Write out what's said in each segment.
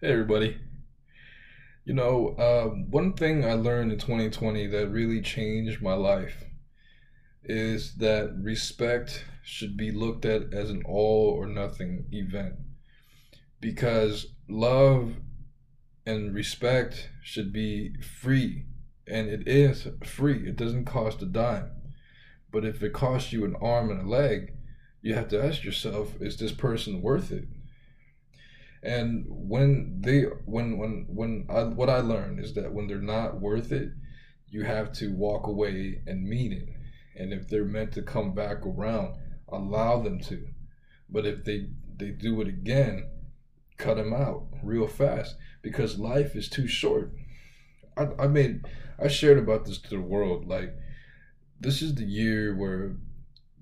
Hey, everybody. You know, uh, one thing I learned in 2020 that really changed my life is that respect should be looked at as an all or nothing event because love and respect should be free and it is free. It doesn't cost a dime. But if it costs you an arm and a leg you have to ask yourself is this person worth it and when they when when when I, what i learned is that when they're not worth it you have to walk away and mean it. And if they're meant to come back around allow them to. But if they they do it again cut them out real fast because life is too short. I, I i shared about this to the world like this is the year where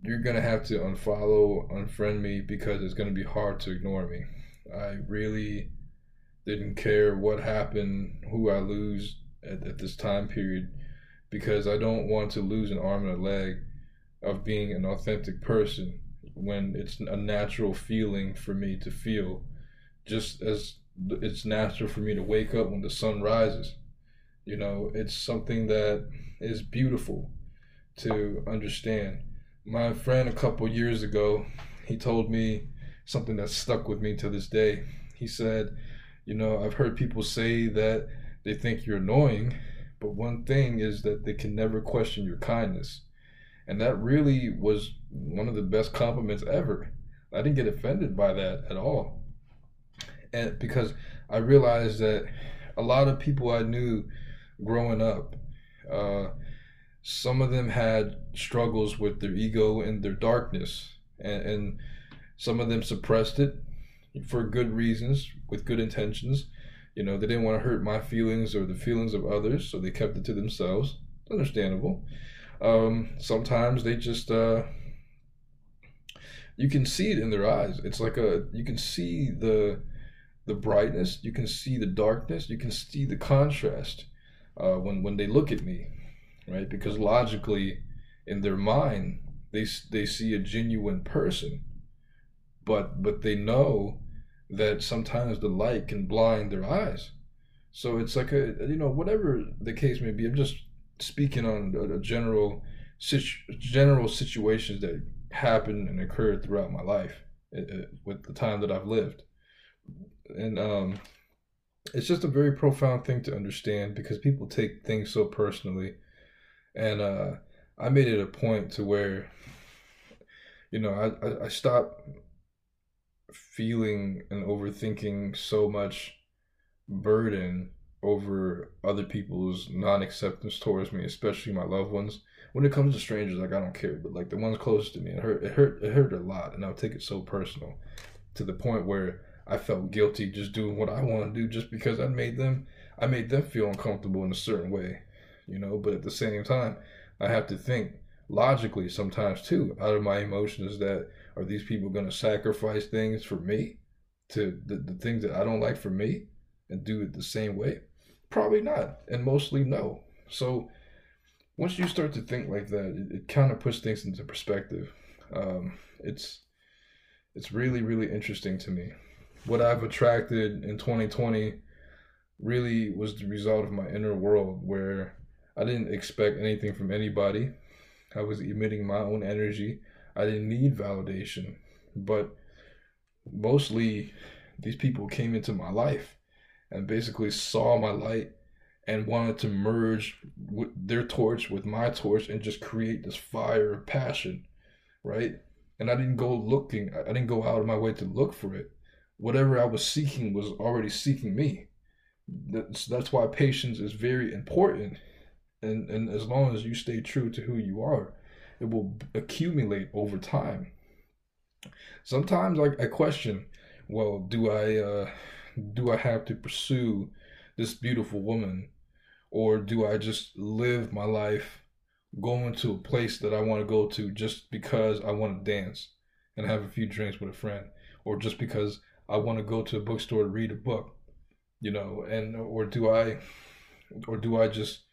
you're gonna have to unfollow unfriend me because it's gonna be hard to ignore me I really didn't care what happened, who I lose at, at this time period, because I don't want to lose an arm and a leg of being an authentic person when it's a natural feeling for me to feel, just as it's natural for me to wake up when the sun rises. You know, it's something that is beautiful to understand. My friend a couple years ago, he told me something that stuck with me to this day. He said, You know, I've heard people say that they think you're annoying, but one thing is that they can never question your kindness. And that really was one of the best compliments ever. I didn't get offended by that at all. And because I realized that a lot of people I knew growing up, uh, some of them had struggles with their ego and their darkness. And, and some of them suppressed it for good reasons, with good intentions. You know, they didn't want to hurt my feelings or the feelings of others, so they kept it to themselves. Understandable. Um, sometimes they just, uh, you can see it in their eyes. It's like a, you can see the, the brightness, you can see the darkness, you can see the contrast uh, when when they look at me, right? Because logically, in their mind, they they see a genuine person but but they know that sometimes the light can blind their eyes. So it's like a you know whatever the case may be. I'm just speaking on a, general situ- general situations that happened and occurred throughout my life uh, uh, with the time that I've lived, and um, it's just a very profound thing to understand because people take things so personally, and uh, I made it a point to where, you know, I I, I stopped feeling and overthinking so much burden over other people's non-acceptance towards me, especially my loved ones. When it comes to strangers, like I don't care, but like the ones closest to me, it hurt. It hurt. It hurt a lot, and I'll take it so personal, to the point where I felt guilty just doing what I want to do, just because I made them. I made them feel uncomfortable in a certain way, you know. But at the same time, I have to think logically sometimes too, out of my emotions that are these people going to sacrifice things for me to the, the things that I don't like for me and do it the same way? Probably not. And mostly no. So once you start to think like that, it, it kind of puts things into perspective. Um, it's it's really really interesting to me. What I've attracted in 2020 really was the result of my inner world where I didn't expect anything from anybody. I was emitting my own energy. I didn't need validation, but mostly these people came into my life and basically saw my light and wanted to merge with their torch with my torch and just create this fire of passion, right? And I didn't go looking, I didn't go out of my way to look for it. Whatever I was seeking was already seeking me. That's, that's why patience is very important and and as long as you stay true to who you are it will accumulate over time. Sometimes i, I question well do i uh, do i have to pursue this beautiful woman or do i just live my life going to a place that i want to go to just because i want to dance and have a few drinks with a friend or just because i want to go to a bookstore to read a book you know and or do i or do i just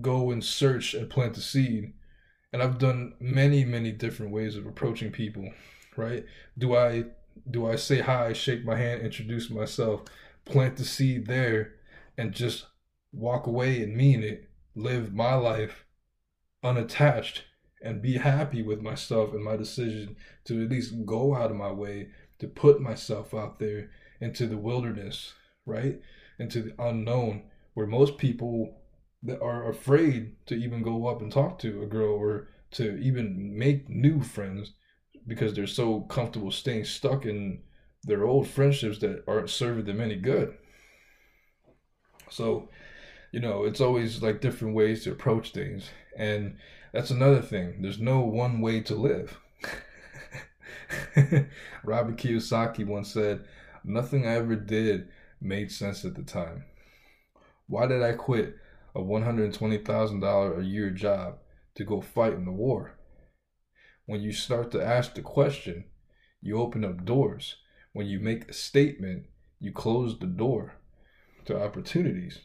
go and search and plant a seed. And I've done many, many different ways of approaching people, right? Do I Do I say hi, shake my hand, introduce myself, plant the seed there, and just walk away and mean it, live my life unattached, and be happy with myself and my decision to at least go out of my way to put myself out there into the wilderness, right? Into the unknown, where most people that are afraid to even go up and talk to a girl or to even make new friends because they're so comfortable staying stuck in their old friendships that aren't serving them any good. So, you know, it's always like different ways to approach things. And that's another thing. There's no one way to live. Robert Kiyosaki once said, Nothing I ever did made sense at the time. Why did I quit a $120,000 a year job to go fight in the war? When you start to ask the question, you open up doors. When you make a statement, you close the door to opportunities.